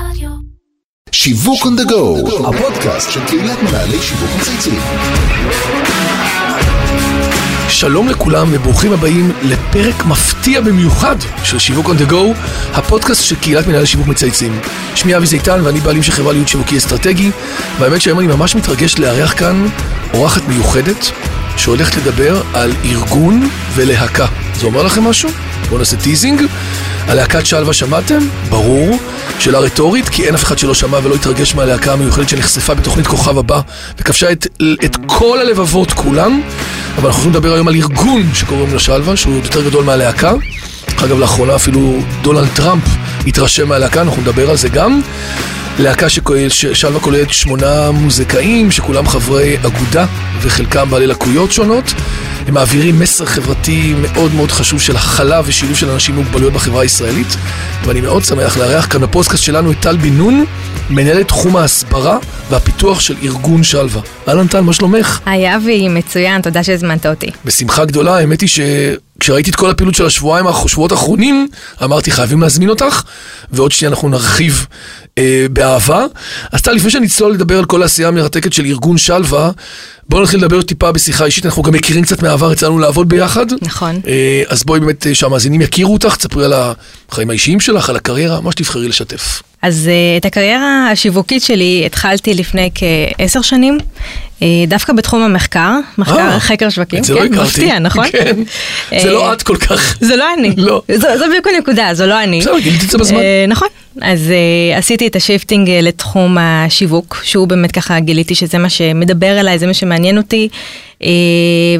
רדיו. שיווק on the go, הפודקאסט של קהילת מנהלי שיווק מצייצים. שלום לכולם וברוכים הבאים לפרק מפתיע במיוחד של שיווק on the go, הפודקאסט של קהילת מנהלי שיווק מצייצים. שמי אבי זיתן ואני בעלים של חברה להיות שיווקי אסטרטגי, והאמת שהיום אני ממש מתרגש לארח כאן אורחת מיוחדת שהולכת לדבר על ארגון ולהקה. זה אומר לכם משהו? בואו נעשה teasing. הלהקת שלווה שמעתם? ברור. שאלה רטורית, כי אין אף אחד שלא שמע ולא התרגש מהלהקה המיוחדת שנחשפה בתוכנית כוכב הבא וכבשה את, את כל הלבבות כולם. אבל אנחנו הולכים לדבר היום על ארגון שקוראים לו שלווה, שהוא יותר גדול מהלהקה. אגב, לאחרונה אפילו דונלד טראמפ התרשם מהלהקה, אנחנו נדבר על זה גם. להקת שלווה כוללת שמונה מוזיקאים, שכולם חברי אגודה וחלקם בעלי לקויות שונות. הם מעבירים מסר חברתי מאוד מאוד חשוב של הכלה ושילוב של אנשים עם מוגבלויות בחברה הישראלית. ואני מאוד שמח לארח כאן בפודקאסט שלנו את טל בן נון, מנהלת תחום ההסברה והפיתוח של ארגון שלווה. אהלן טל, מה שלומך? היי אבי, מצוין, תודה שהזמנת אותי. בשמחה גדולה, האמת היא שכשראיתי את כל הפעילות של השבועיים, השבועות האחרונים, אמרתי חייבים להזמין אותך, ועוד שנייה אנחנו נרחיב אה, באהבה. אז טל, לפני שנצלול לדבר על כל העשייה המרתקת של ארגון שלווה, בואו נתחיל לדבר טיפה בשיחה אישית, אנחנו גם מכירים קצת מהעבר, יצא לנו לעבוד ביחד. נכון. אה, אז בואי באמת שהמאזינים יכירו אותך, תספרי על החיים האישיים שלך, על הקריירה, מה שתבחרי לשתף. אז uh, את הקריירה השיווקית שלי התחלתי לפני כעשר שנים, uh, דווקא בתחום המחקר, מחקר אה, חקר שווקים. לא כן, הכרתי. מפתיע, נכון? כן, זה לא את כל כך. זה לא אני. לא. זו, זו בדיוק הנקודה, זו לא אני. בסדר, גיליתי את זה בזמן. אה, נכון. אז עשיתי את ה shifting לתחום השיווק, שהוא באמת ככה גיליתי שזה מה שמדבר אליי, זה מה שמעניין אותי,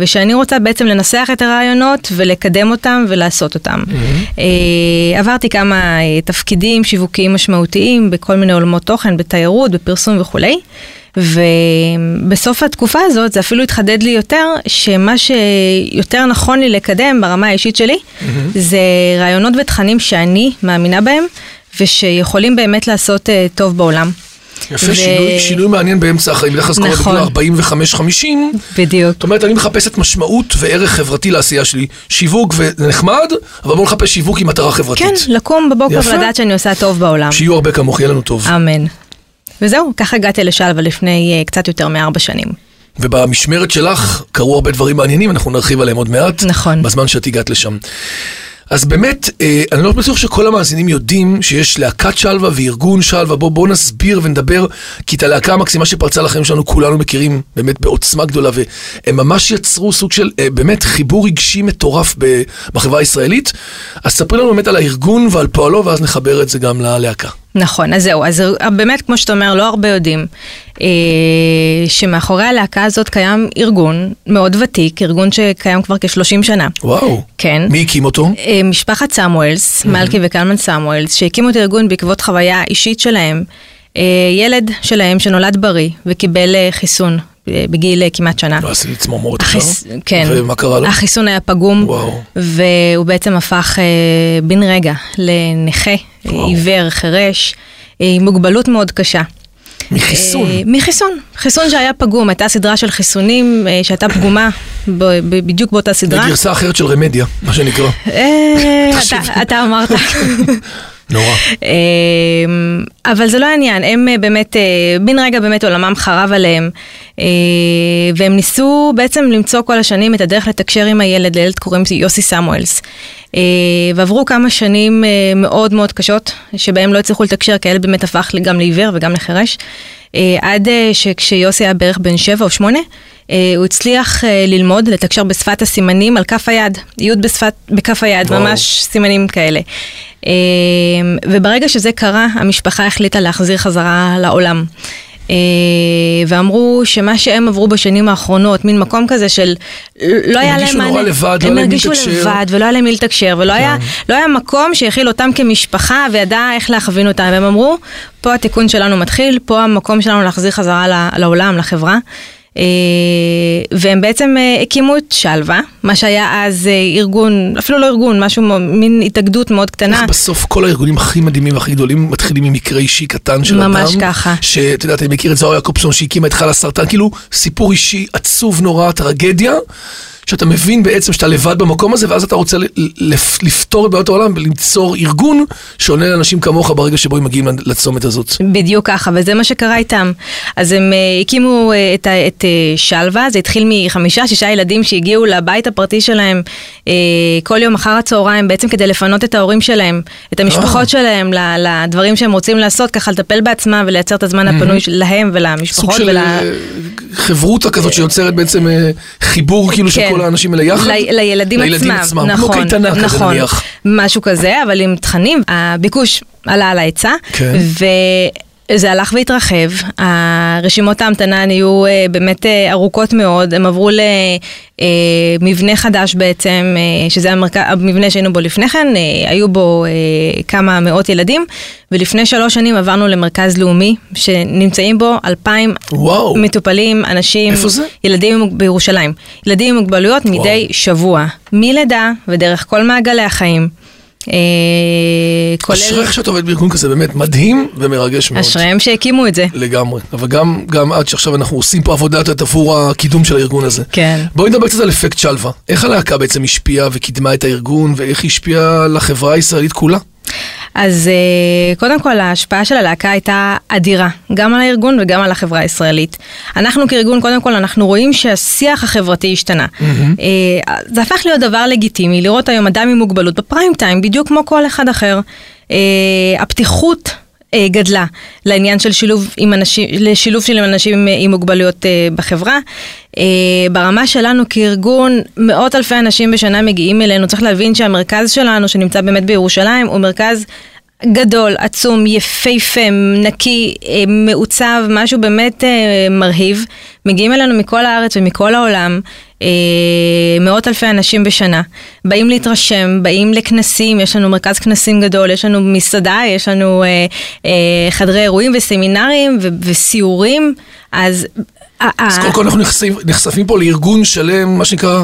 ושאני רוצה בעצם לנסח את הרעיונות ולקדם אותם ולעשות אותם. Mm-hmm. עברתי כמה uh, תפקידים שיווקיים משמעותיים בכל מיני עולמות תוכן, בתיירות, בפרסום וכולי. ובסוף התקופה הזאת זה אפילו התחדד לי יותר, שמה שיותר נכון לי לקדם ברמה האישית שלי, mm-hmm. זה רעיונות ותכנים שאני מאמינה בהם, ושיכולים באמת לעשות uh, טוב בעולם. יפה, שינוי, שינוי מעניין באמצע החיים, בדרך כלל זה קורה נכון. בגיל 45-50. בדיוק. זאת אומרת, אני מחפשת משמעות וערך חברתי לעשייה שלי. שיווק זה נחמד, אבל בואו נחפש שיווק עם מטרה חברתית. כן, לקום בבוקר. ולדעת שאני עושה טוב בעולם. שיהיו הרבה כמוך, יהיה לנו טוב. אמן. וזהו, ככה הגעתי לשלווה לפני uh, קצת יותר מארבע שנים. ובמשמרת שלך קרו הרבה דברים מעניינים, אנחנו נרחיב עליהם עוד מעט. נכון. בזמן שאת הגעת לשם. אז באמת, אה, אני לא בטוח שכל המאזינים יודעים שיש להקת שלווה וארגון שלווה, בואו בוא נסביר ונדבר, כי את הלהקה המקסימה שפרצה לחיים שלנו כולנו מכירים באמת בעוצמה גדולה, והם ממש יצרו סוג של אה, באמת חיבור רגשי מטורף בחברה הישראלית. אז ספרי לנו באמת על הארגון ועל פועלו, ואז נחבר את זה גם ללהקה. נכון, אז זהו, אז באמת, כמו שאתה אומר, לא הרבה יודעים אה, שמאחורי הלהקה הזאת קיים ארגון מאוד ותיק, ארגון שקיים כבר כ-30 שנה. וואו. כן. מי הקים אותו? אה, משפחת סמואלס, מלכי וקלמן סמואלס, שהקימו את הארגון בעקבות חוויה אישית שלהם. אה, ילד שלהם שנולד בריא וקיבל אה, חיסון בגיל אה, כמעט שנה. לא עשיתי צמרמורת עכשיו. כן. ומה קרה לו? החיסון היה פגום, וואו. והוא בעצם הפך אה, בן רגע לנכה, וואו. עיוור, חירש, אה, עם מוגבלות מאוד קשה. מחיסון. מחיסון, חיסון שהיה פגום, הייתה סדרה של חיסונים שהייתה פגומה בדיוק באותה סדרה. בגרסה אחרת של רמדיה, מה שנקרא. אתה אמרת. נורא. אמ, אבל זה לא העניין, הם אה, באמת, אה, בן רגע באמת עולמם חרב עליהם, אה, והם ניסו בעצם למצוא כל השנים את הדרך לתקשר עם הילד, לילד קוראים יוסי סמואלס. אה, ועברו כמה שנים אה, מאוד מאוד קשות, שבהם לא הצליחו לתקשר, כי הילד באמת הפך גם לעיוור וגם לחירש. אה, עד אה, שכשיוסי היה בערך בן שבע או שמונה, אה, הוא הצליח ללמוד, לתקשר בשפת הסימנים על כף היד, י' בשפת, בכף היד, וואו. ממש סימנים כאלה. וברגע שזה קרה, המשפחה החליטה להחזיר חזרה לעולם. אה, ואמרו שמה שהם עברו בשנים האחרונות, מין מקום כזה של לא היה להם הרגישו נורא לבד, לא היה הם להם מי הרגישו. לבד ולא היה להם מי לתקשר, ולא היה, לא היה מקום שיכיל אותם כמשפחה וידע איך להכווין אותם, והם אמרו, פה התיקון שלנו מתחיל, פה המקום שלנו להחזיר חזרה לעולם, לחברה. אה, והם בעצם אה, הקימו את שלווה, מה שהיה אז אה, ארגון, אפילו לא ארגון, משהו, מין התאגדות מאוד קטנה. איך בסוף כל הארגונים הכי מדהימים והכי גדולים מתחילים עם מקרה אישי קטן של אדם. ממש ככה. שאת יודעת, אני מכיר את זוהר יעקובסון שהקימה את חלה סרטן, כאילו סיפור אישי עצוב נורא, טרגדיה, שאתה מבין בעצם שאתה לבד במקום הזה, ואז אתה רוצה לפ, לפתור את בעיות העולם וליצור ארגון שעונה לאנשים כמוך ברגע שבו הם מגיעים לצומת הזאת. בדיוק ככה, וזה מה שקרה איתם. אז הם uh, הקימו uh, את, את uh, שלווה, זה התחיל מחמישה, שישה ילדים שהגיעו לבית הפרטי שלהם כל יום אחר הצהריים, בעצם כדי לפנות את ההורים שלהם, את המשפחות שלהם לדברים שהם רוצים לעשות, ככה לטפל בעצמם ולייצר את הזמן הפנוי להם ולמשפחות. סוג של ול... חברותא כזאת שיוצרת בעצם חיבור כאילו כן. של כל האנשים האלה יחד. ל- לילדים, לילדים עצמם, עצמם. נכון, כמו קייטנה נכון, כזה נניח. משהו כזה, אבל עם תכנים, הביקוש עלה על ההיצע. כן. זה הלך והתרחב, הרשימות ההמתנה נהיו uh, באמת uh, ארוכות מאוד, הם עברו למבנה uh, חדש בעצם, uh, שזה המרק... המבנה שהיינו בו לפני כן, uh, היו בו uh, כמה מאות ילדים, ולפני שלוש שנים עברנו למרכז לאומי, שנמצאים בו אלפיים מטופלים, אנשים? ילדים בירושלים, ילדים עם מוגבלויות וואו. מדי שבוע, מלידה ודרך כל מעגלי החיים. אה, כולל... אשריך שאת עובד בארגון כזה, באמת מדהים ומרגש מאוד. אשריהם שהקימו את זה. לגמרי, אבל גם, גם עד שעכשיו אנחנו עושים פה עבודה יותר עבור הקידום של הארגון הזה. כן. בואי נדבר קצת על אפקט שלווה. איך הלהקה בעצם השפיעה וקידמה את הארגון, ואיך היא השפיעה על החברה הישראלית כולה? אז uh, קודם כל ההשפעה של הלהקה הייתה אדירה, גם על הארגון וגם על החברה הישראלית. אנחנו כארגון, קודם כל אנחנו רואים שהשיח החברתי השתנה. Mm-hmm. זה הפך להיות דבר לגיטימי, לראות היום אדם עם מוגבלות בפריים טיים, בדיוק כמו כל אחד אחר. Uh, הפתיחות אה, גדלה לעניין של שילוב עם אנשים, לשילוב של אנשים עם מוגבלויות אה, בחברה. אה, ברמה שלנו כארגון, מאות אלפי אנשים בשנה מגיעים אלינו. צריך להבין שהמרכז שלנו, שנמצא באמת בירושלים, הוא מרכז גדול, עצום, יפהפה, נקי, מעוצב, משהו באמת מרהיב. מגיעים אלינו מכל הארץ ומכל העולם. אה, מאות אלפי אנשים בשנה, באים להתרשם, באים לכנסים, יש לנו מרכז כנסים גדול, יש לנו מסעדה, יש לנו אה, אה, חדרי אירועים וסמינרים ו- וסיורים, אז אז קודם כל אנחנו נחשפים פה לארגון שלם, מה שנקרא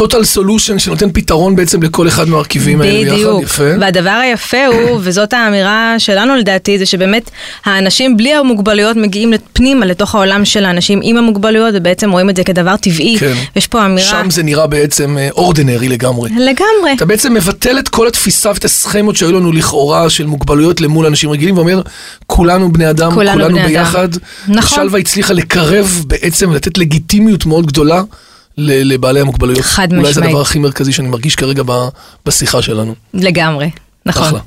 total solution, שנותן פתרון בעצם לכל אחד מהרכיבים האלה ביחד, יפה. בדיוק, והדבר היפה הוא, וזאת האמירה שלנו לדעתי, זה שבאמת האנשים בלי המוגבלויות מגיעים פנימה לתוך העולם של האנשים עם המוגבלויות, ובעצם רואים את זה כדבר טבעי. כן. יש פה אמירה... שם זה נראה בעצם אורדינרי לגמרי. לגמרי. אתה בעצם מבטל את כל התפיסה ואת הסכמות שהיו לנו לכאורה של מוגבלויות למול אנשים רגילים, ואומר, כולנו בני אדם, כולנו, כולנו בני ביחד. אדם. נכון. שלווה הצליחה לקרב בעצם לתת לגיטימיות מאוד גדולה לבעלי המוגבלויות. חד משמעית. אולי זה הדבר הכי מרכזי שאני מרגיש כרגע בשיחה שלנו. לגמרי, נכון. אחלה.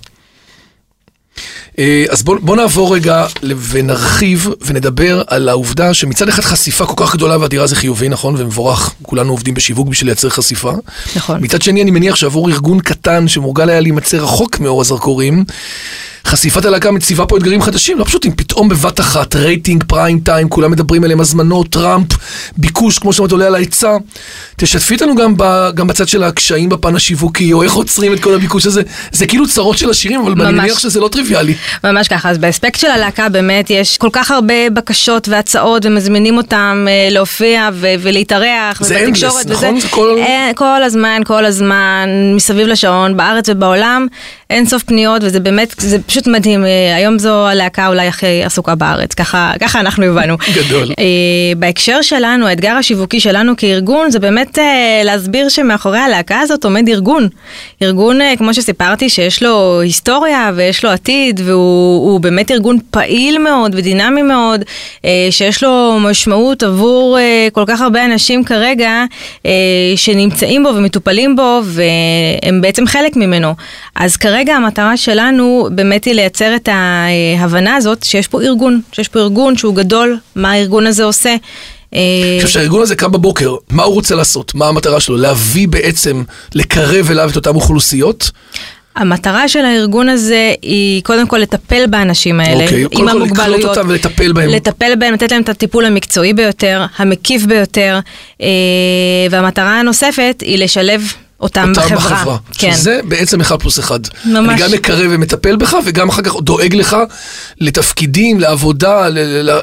אה, אז בוא, בוא נעבור רגע ונרחיב ונדבר על העובדה שמצד אחד חשיפה כל כך גדולה ואדירה זה חיובי, נכון? ומבורך, כולנו עובדים בשיווק בשביל לייצר חשיפה. נכון. מצד שני, אני מניח שעבור ארגון קטן שמורגל היה להימצא רחוק מאור הזרקורים, חשיפת הלהקה מציבה פה אתגרים חדשים, לא פשוטים, פתאום בבת אחת, רייטינג, פריים טיים, כולם מדברים עליהם, הזמנות, טראמפ, ביקוש, כמו שאומרת, עולה על ההיצע. תשתפי אותנו גם, ב, גם בצד של הקשיים בפן השיווקי, או איך עוצרים את כל הביקוש הזה. זה כאילו צרות של השירים, אבל ממש, אני מניח שזה לא טריוויאלי. ממש ככה, אז באספקט של הלהקה באמת יש כל כך הרבה בקשות והצעות, ומזמינים אותם אה, להופיע ו- ולהתארח, זה אנדלס, נכון? זה כל... אה, כל הזמן, כל הזמן, מסביב לשעון, בארץ ובעולם, אין סוף פניות, וזה באמת, זה פשוט... פשוט מדהים, אה, היום זו הלהקה אולי הכי עסוקה בארץ, ככה, ככה אנחנו הבנו. גדול. אה, בהקשר שלנו, האתגר השיווקי שלנו כארגון, זה באמת אה, להסביר שמאחורי הלהקה הזאת עומד ארגון. ארגון, כמו שסיפרתי, שיש לו היסטוריה ויש לו עתיד, והוא באמת ארגון פעיל מאוד ודינמי מאוד, שיש לו משמעות עבור כל כך הרבה אנשים כרגע, שנמצאים בו ומטופלים בו, והם בעצם חלק ממנו. אז כרגע המטרה שלנו באמת היא לייצר את ההבנה הזאת שיש פה ארגון, שיש פה ארגון שהוא גדול, מה הארגון הזה עושה. אני חושב שהארגון הזה קם בבוקר, מה הוא רוצה לעשות? מה המטרה שלו? להביא בעצם, לקרב אליו את אותן אוכלוסיות? המטרה של הארגון הזה היא קודם כל לטפל באנשים האלה, אוקיי, עם המוגבלויות. קודם כל לקלוט אותם ולטפל בהם. לטפל בהם, לתת להם את הטיפול המקצועי ביותר, המקיף ביותר, אה, והמטרה הנוספת היא לשלב אותם, אותם בחברה. בחברה. כן. שזה בעצם אחד פלוס אחד. ממש. אני גם מקרב ומטפל בך, וגם אחר כך דואג לך לתפקידים, לעבודה,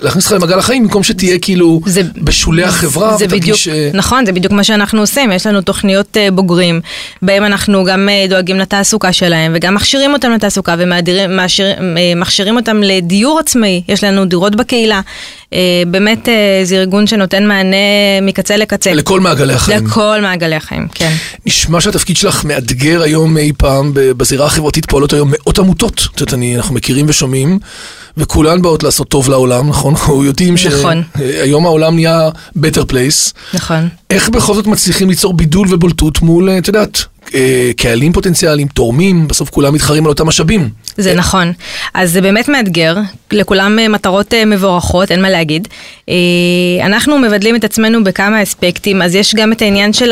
להכניס לך למעגל החיים, במקום שתהיה כאילו זה, בשולי החברה. זה בדיוק, ש... נכון, זה בדיוק מה שאנחנו עושים. יש לנו תוכניות uh, בוגרים, בהם אנחנו גם uh, דואגים לתעסוקה שלהם, וגם מכשירים אותם לתעסוקה, ומכשירים אותם לדיור עצמאי. יש לנו דירות בקהילה. אה, באמת אה, זה ארגון שנותן מענה מקצה לקצה. לכל מעגלי החיים. לכל מעגלי החיים, כן. נשמע שהתפקיד שלך מאתגר היום אי פעם, בזירה החברתית פועלות היום מאות עמותות. את יודעת, אנחנו מכירים ושומעים, וכולן באות לעשות טוב לעולם, נכון? אנחנו יודעים נכון. שהיום העולם נהיה better place. נכון. איך בכל זאת מצליחים ליצור בידול ובולטות מול, אה, את יודעת, אה, קהלים פוטנציאליים, תורמים, בסוף כולם מתחרים על אותם משאבים. זה נכון. אז זה באמת מאתגר, לכולם אה, מטרות אה, מבורכות, אין מה להגיד. אה, אנחנו מבדלים את עצמנו בכמה אספקטים, אז יש גם את העניין של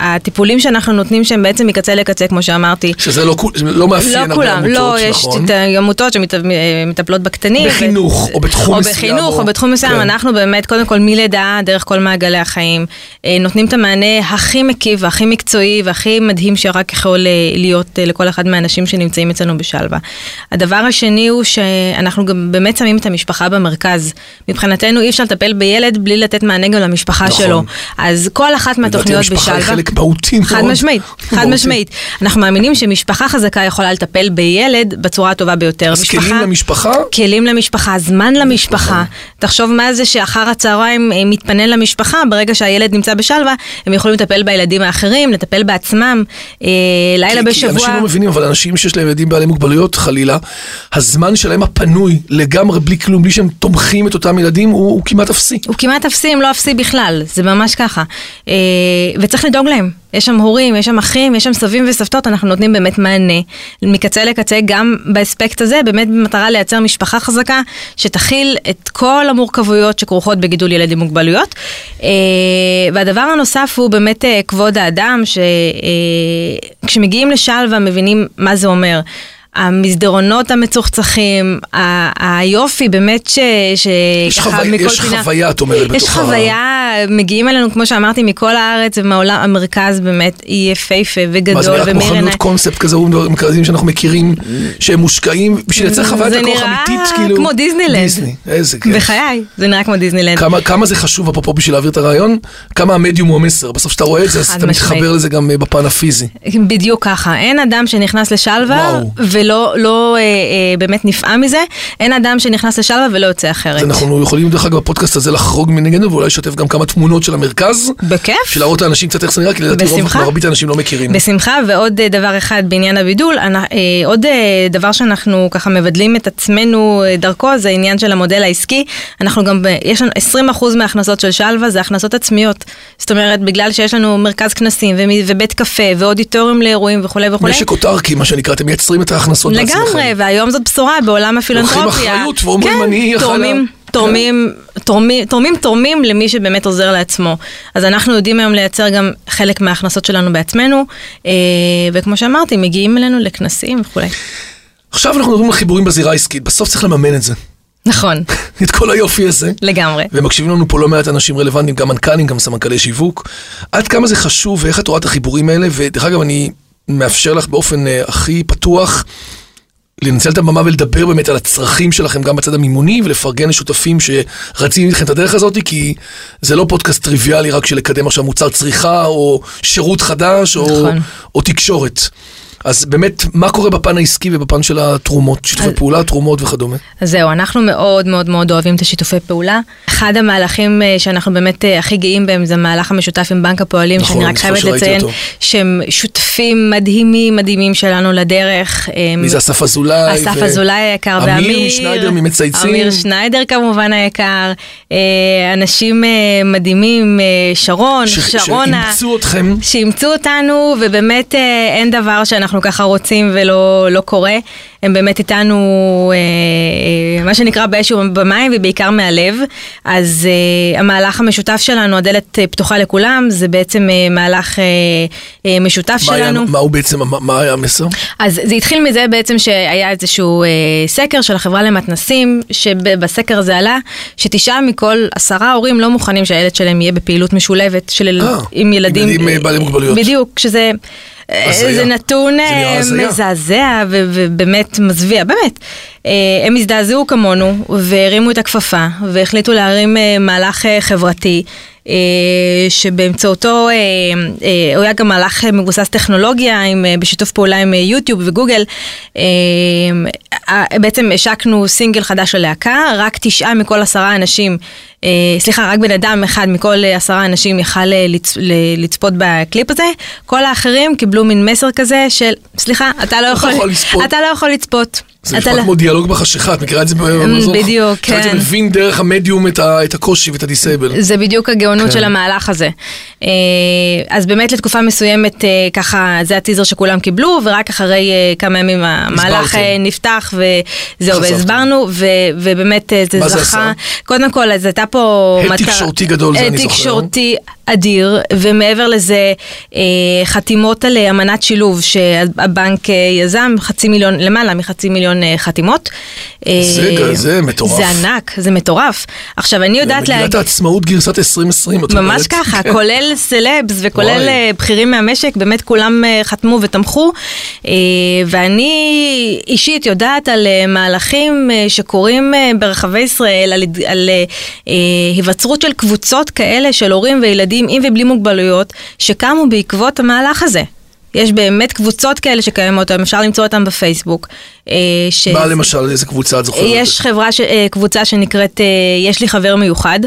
הטיפולים שאנחנו נותנים שהם בעצם מקצה לקצה, כמו שאמרתי. שזה לא, לא מאפיין לא הרבה כולם, עמותות, לא, יש נכון? את העמותות שמטפלות בקטנים. בחינוך, או בתחום או מסוים, בחינוך, או- או בתחום מסוים. כן. אנחנו באמת, קודם כל מלידה, דרך כל מעגלי החיים, אה, נותנים את המענה הכי מקיף והכי מקצועי והכי מדהים שרק יכול אה, להיות אה, לכל אחד מהאנשים שנמצאים אצלנו בשלווה. הדבר השני הוא שאנחנו גם באמת שמים את המשפחה במרכז. מבחינתנו אי אפשר לטפל בילד בלי לתת מענה גם למשפחה נכון. שלו. אז כל אחת מהתוכניות לדעתי המשפחה בשלווה... היא חלק מהותי חד מאוד. משמעית, חד. משמעית. אנחנו מאמינים שמשפחה חזקה יכולה לטפל בילד בצורה הטובה ביותר. אז כלים למשפחה? כלים למשפחה, זמן למשפחה. תחשוב מה זה שאחר הצהריים אה, מתפנה למשפחה, ברגע שהילד נמצא בשלווה, הם יכולים לטפל בילדים האחרים, לטפל בעצמם. אה, לילה כי- כי בשבוע... אנשים לא מבינים, אבל אנשים שיש להם ילדים בעלי מוגבלויות, חלילה, הזמן שלהם הפנוי לגמרי בלי כלום, בלי שהם תומכים את אותם ילדים, הוא, הוא כמעט אפסי. הוא כמעט אפסי אם לא אפסי בכלל, זה ממש ככה. אה, וצריך לדאוג להם. יש שם הורים, יש שם אחים, יש שם סבים וסבתות, אנחנו נותנים באמת מענה מקצה לקצה, גם באספקט הזה, באמת במטרה לייצר משפחה חזקה, שתכיל את כל המורכבויות שכרוכות בגידול ילד עם מוגבלויות. אה, והדבר הנוסף הוא באמת אה, כבוד האדם, שכשמגיעים לשלווה מבינים מה זה אומר. המסדרונות המצוחצחים, היופי באמת ש... ש- יש, ככה חווי, מכל יש פינה. חוויה, את אומרת, יש בתוך ה- חוויה, מגיעים אלינו, כמו שאמרתי, מכל הארץ ומהעולם, המרכז באמת יפהפה וגדול מה זה נראה כמו. חנות קונספט כזה, כאלה שאנחנו מכירים, שהם מושקעים בשביל לייצר חוויית זה לקוח נראה אמיתית, כאילו. כמו דיסנילנד. דיסני, איזה כיף. בחיי, זה נראה כמו דיסנילנד. כמה, כמה זה חשוב, אפרופו בשביל להעביר את הרעיון, כמה המדיום הוא המסר. בסוף כשאתה רואה את זה, אז אתה. מתחבר לזה גם אה, בפן הפיזי. בדיוק ככה, אין אדם שנכנס לשלווה. ולא לא, אה, אה, באמת נפעם מזה, אין אדם שנכנס לשלווה ולא יוצא אחרת. אז אנחנו יכולים, דרך אגב, בפודקאסט הזה לחרוג מנגדנו, ואולי לשתף גם כמה תמונות של המרכז, בכיף. בשביל להראות לאנשים קצת איך זה נראה, כי לדעתי רוב. מרבית האנשים לא מכירים. בשמחה, ועוד אה, דבר אחד בעניין הבידול, אה, עוד אה, דבר שאנחנו ככה מבדלים את עצמנו אה, דרכו, זה העניין של המודל העסקי. אנחנו גם, יש לנו 20% מההכנסות של שלווה זה הכנסות עצמיות. זאת אומרת, בגלל שיש לנו מרכז כנסים ובית קפה ואודיטוריום לאירועים וכולי וכולי. משק אוטרקי, מה שנקרא, אתם מייצרים את ההכנסות לגמרי, בעצמכם. והיום זאת בשורה בעולם הפילנטרופיה. אחריות ואומרים, כן, אני תורמים, לה- תורמים, תורמים, תורמים, תורמים למי שבאמת עוזר לעצמו. אז אנחנו יודעים היום לייצר גם חלק מההכנסות שלנו בעצמנו, אה, וכמו שאמרתי, מגיעים אלינו לכנסים וכולי. עכשיו אנחנו מדברים על חיבורים בזירה העסקית, בסוף צריך לממן את זה. נכון, את כל היופי הזה. לגמרי. ומקשיבים לנו פה לא מעט אנשים רלוונטיים, גם מנכ"לים, גם סמנכ"לי שיווק. עד כמה זה חשוב ואיך את רואה את החיבורים האלה, ודרך אגב, אני מאפשר לך באופן uh, הכי פתוח לנצל את הבמה ולדבר באמת על הצרכים שלכם גם בצד המימוני, ולפרגן לשותפים שרצים איתכם את הדרך הזאת, כי זה לא פודקאסט טריוויאלי רק של לקדם עכשיו מוצר צריכה, או שירות חדש, או, נכון. או תקשורת. אז באמת, מה קורה בפן העסקי ובפן של התרומות, שיתופי אז- פעולה, תרומות וכדומה? אז זהו, אנחנו מאוד מאוד מאוד אוהבים את השיתופי פעולה. אחד המהלכים אה, שאנחנו באמת אה, הכי גאים בהם זה המהלך המשותף עם בנק הפועלים, נכון, שאני אני רק חייבת לציין אותו. שהם שותפים מדהימים מדהימים שלנו לדרך. אה, מי זה אסף אזולאי? אסף ו- אזולאי היקר אמיר ואמיר. משניידר ממצייצים. אמיר שניידר כמובן היקר. אנשים מדהימים, שרון, ש- שרונה. שאימצו אתכם. שאימצו אותנו, ובאמת אין דבר שאנחנו ככה רוצים ולא לא קורה. הם באמת איתנו, אה, אה, מה שנקרא באש ובמים, ובעיקר מהלב. אז אה, המהלך המשותף שלנו, הדלת אה, פתוחה לכולם, זה בעצם אה, מהלך אה, אה, משותף מה היה- שלנו. מה הוא בעצם, מה- מה היה המסר? אז זה התחיל מזה בעצם שהיה איזשהו אה, סקר של החברה למתנסים, שבסקר הזה עלה שתשעה מכל עשרה הורים לא מוכנים שהילד שלהם יהיה בפעילות משולבת של אה, עם ילדים. ילדים, אה, בעלי מוגבלויות. בדיוק, שזה... זה נתון אה. מזעזע ובאמת מזוויע, באמת. אה, הם הזדעזעו כמונו והרימו את הכפפה והחליטו להרים אה, מהלך חברתי שבאמצעותו הוא היה גם מהלך מבוסס טכנולוגיה עם, בשיתוף פעולה עם יוטיוב וגוגל. בעצם השקנו סינגל חדש ללהקה, רק תשעה מכל עשרה אנשים, סליחה, רק בן אדם אחד מכל אה, עשרה אנשים יכל אה, לצ, לצפות בקליפ הזה, כל האחרים קיבלו מין מסר כזה של, סליחה, אתה לא יכול, לצפות." אתה לא יכול לצפות. זה אתה נשמע לא- כמו דיאלוג בחשיכה, את מכירה את זה במזוך? בדיוק, אתה בעצם כן. מבין דרך המדיום את הקושי ואת הדיסייבל. זה בדיוק הגאונות כן. של המהלך הזה. אה, אז באמת לתקופה מסוימת אה, ככה זה הטיזר שכולם קיבלו ורק אחרי אה, כמה ימים המהלך. אה, נפתח וזהו. והסברנו ובאמת אה, זה מה זה זכה. עשה? קודם כל אז הייתה פה הד תקשורתי גדול, זה הד אני זוכר. תקשורתי אדיר ומעבר לזה אה, חתימות על אה, אמנת שילוב שהבנק אה, יזם חצי מיליון למעלה מחצי מיליון חתימות. זה- זה מטורף. זה ענק זה מטורף. עכשיו אני יודעת מגילת להגיד. העצמאות גרסת 2020, את אומרת. ממש ככה, כן. כולל סלבס וכולל בכירים מהמשק, באמת כולם חתמו ותמכו. ואני אישית יודעת על מהלכים שקורים ברחבי ישראל, על, על היווצרות של קבוצות כאלה של הורים וילדים עם ובלי מוגבלויות, שקמו בעקבות המהלך הזה. יש באמת קבוצות כאלה שקיימות, אפשר למצוא אותן בפייסבוק. אה, ש... מה למשל, איזה קבוצה את זוכרת? יש חברה, ש... אה, קבוצה שנקראת אה, יש לי חבר מיוחד,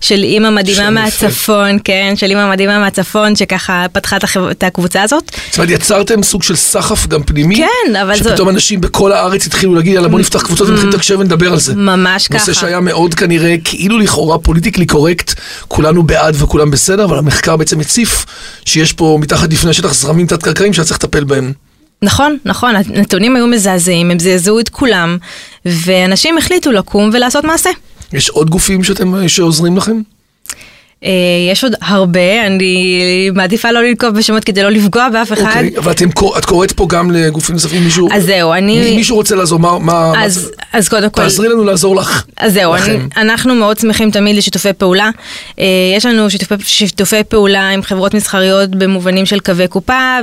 של אימא מדהימה שם יפה. מהצפון, כן, של אימא מדהימה מהצפון, שככה פתחה את, החב... את הקבוצה הזאת. זאת אומרת, יצרתם סוג של סחף גם פנימי? כן, אבל זו- שפתאום אנשים בכל הארץ התחילו להגיד, יאללה בוא נפתח קבוצות ונתחיל לתקשר ונדבר על זה. ממש ככה. נושא שהיה מאוד כנראה, כאילו לכאורה פוליטיקלי קורקט, כולנו בעד וכולם בסדר, אבל המחקר בעצם הציף שיש פה מתחת לפני השטח זרמים תת-קרקעיים שהיה צריך לטפל בהם. נכון, נכון, הנתונים היו מזעזעים, הם זעזעו את כולם, ואנשים החליטו לקום ולעשות מעשה. יש עוד גופים שאתם, שעוזרים לכם? אה, יש עוד הרבה, אני מעדיפה לא לנקוב בשמות כדי לא לפגוע באף אחד. אוקיי, אבל אתם, את קוראת פה גם לגופים נוספים, מישהו, אז זהו, אני... מי- מישהו רוצה לעזור, מה, מה, מה אז, זה- אז קודם כל... תעזרי לנו לעזור לך. אז זהו, אני. אנחנו מאוד שמחים תמיד לשיתופי פעולה. אה, יש לנו שיתופי, שיתופי פעולה עם חברות מסחריות במובנים של קווי קופה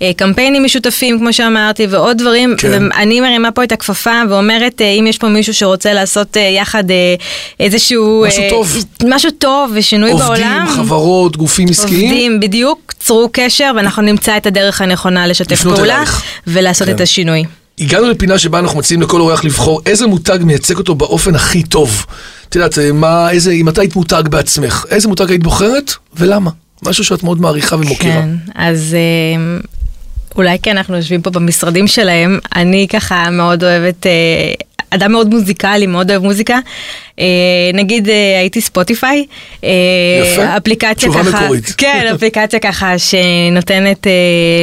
ובקמפיינים משותפים, כמו שאמרתי, ועוד דברים. כן. ואני מרימה פה את הכפפה ואומרת, אה, אם יש פה מישהו שרוצה לעשות יחד איזשהו... משהו טוב. משהו טוב ושינוי עובדים, בעולם. חברות, גופים עסקיים. עובדים, בדיוק, צרו קשר ואנחנו נמצא את הדרך הנכונה לשתף פעולה אלייך. ולעשות כן. את השינוי. הגענו לפינה שבה אנחנו מציעים לכל אורח לבחור איזה מותג מייצג אותו באופן הכי טוב. את יודעת, מה, איזה, אם את היית מותג בעצמך, איזה מותג היית בוחרת ולמה? משהו שאת מאוד מעריכה ומוקירה. כן, אז אה, אולי כי אנחנו יושבים פה במשרדים שלהם, אני ככה מאוד אוהבת, אה, אדם מאוד מוזיקלי, מאוד אוהב מוזיקה. אה, נגיד אה, הייתי ספוטיפיי. אה, יפה. אפליקציה תשובה ככה, מקורית. כן, אפליקציה ככה שנותנת אה,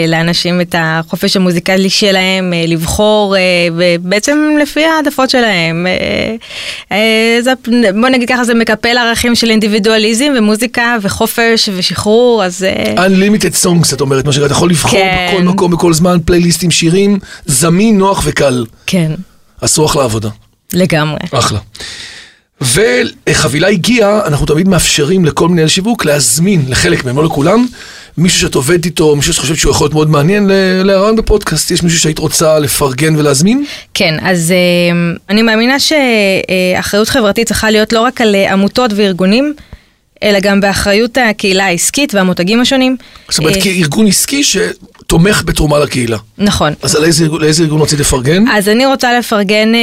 לאנשים את החופש המוזיקלי שלהם אה, לבחור, אה, ובעצם לפי העדפות שלהם. אה, אה, זה, בוא נגיד ככה, זה מקפל ערכים של אינדיבידואליזם ומוזיקה וחופש ושחרור, אז... אה, Unlimited songs, את אומרת, מה שנקרא, אתה יכול לבחור כן. בכל מקום, בכל זמן, פלייליסטים, שירים, זמין, נוח וקל. כן, עשו אחלה עבודה. לגמרי. אחלה. וחבילה הגיעה, אנחנו תמיד מאפשרים לכל מנהל שיווק להזמין, לחלק מהם, לא לכולם, מישהו שאת עובדת איתו, מישהו שאת חושבת שהוא יכול להיות מאוד מעניין להרעיון בפודקאסט. יש מישהו שהיית רוצה לפרגן ולהזמין? כן, אז אה, אני מאמינה שאחריות חברתית צריכה להיות לא רק על אה, עמותות וארגונים, אלא גם באחריות הקהילה העסקית והמותגים השונים. זאת אומרת, אה, כארגון עסקי שתומך בתרומה לקהילה. נכון. אז על איזה, לאיזה ארגון רצית לפרגן? אז אני רוצה לפרגן אה,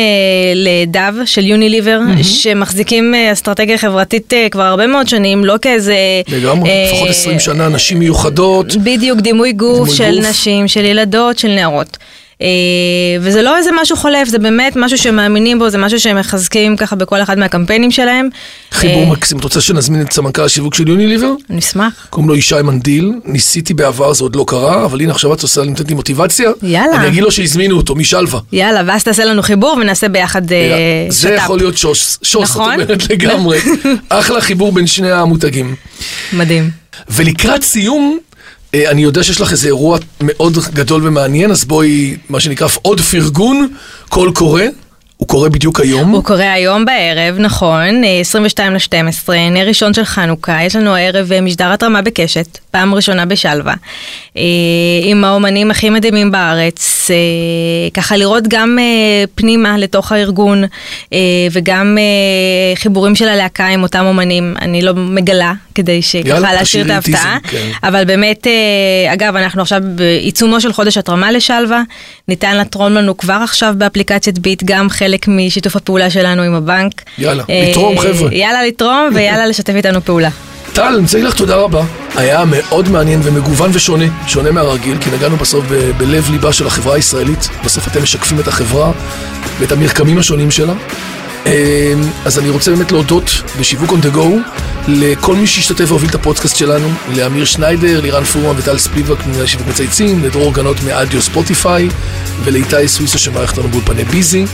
לדב של יוניליבר, שמחזיקים אה, אסטרטגיה חברתית אה, כבר הרבה מאוד שנים, לא כאיזה... לגמרי, אה, לפחות 20 שנה, נשים מיוחדות. בדיוק, דימוי גוף דימוי של גוף. נשים, של ילדות, של נערות. אה, וזה לא איזה משהו חולף, זה באמת משהו שמאמינים בו, זה משהו שהם מחזקים ככה בכל אחד מהקמפיינים שלהם. חיבור אה, מקסים. את רוצה שנזמין את סמנכ"ל השיווק של יוניליבר? נשמח. קוראים לו ישי מנדיל, ניסיתי בעבר, זה עוד לא קרה, אבל הנה עכשיו את עושה לי נותנת לי מוטיבציה. יאללה. אני אגיד לו שהזמינו אותו, משלווה. יאללה, ואז תעשה לנו חיבור ונעשה ביחד אה, זה שת"פ. יכול להיות שוס, שוס, את נכון? אומרת לגמרי. אחלה חיבור בין שני המותגים. מדהים. ולקראת סיום, אני יודע שיש לך איזה אירוע מאוד גדול ומעניין, אז בואי, מה שנקרא, עוד פרגון, קול קורא. הוא קורה בדיוק היום. הוא קורה היום בערב, נכון, אה, 22 ל-12, נר ראשון של חנוכה, יש לנו הערב אה, משדר התרמה בקשת, פעם ראשונה בשלווה, אה, עם האומנים הכי מדהימים בארץ, אה, ככה לראות גם אה, פנימה לתוך הארגון, אה, וגם אה, חיבורים של הלהקה עם אותם אומנים, אני לא מגלה כדי שככה להשאיר את ההפתעה. כן. אבל באמת, אה, אגב, אנחנו עכשיו בעיצומו של חודש התרמה לשלווה. ניתן לתרום לנו כבר עכשיו באפליקציית ביט, גם חלק משיתוף הפעולה שלנו עם הבנק. יאללה, אה, לתרום, חבר'ה. יאללה לתרום ויאללה לשתף איתנו פעולה. טל, אני רוצה להגיד לך תודה רבה. היה מאוד מעניין ומגוון ושונה, שונה מהרגיל, כי נגענו בסוף ב- בלב ליבה של החברה הישראלית. בסוף אתם משקפים את החברה ואת המרקמים השונים שלה. אמ, אז אני רוצה באמת להודות בשיווק on the go לכל מי שהשתתף והוביל את הפודקאסט שלנו, לאמיר שניידר, לירן פורמן וטל ספיבק מנהל שיווק מצייצים, לדרור גנות מאדיו ספוטיפיי ולאיתי סוויסה שמערכת לנו באולפני ביזי.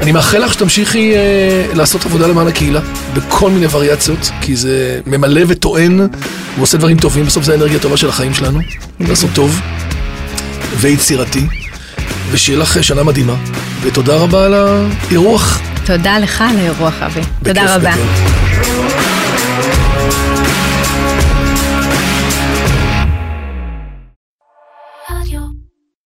אני מאחל לך שתמשיכי אה, לעשות עבודה למען הקהילה בכל מיני וריאציות, כי זה ממלא וטוען, הוא עושה דברים טובים, בסוף זה האנרגיה הטובה של החיים שלנו, לעשות טוב ויצירתי, ושיהיה לך שנה מדהימה, ותודה רבה על האירוח. תודה לך על האירוח, אבי. תודה רבה. גדול.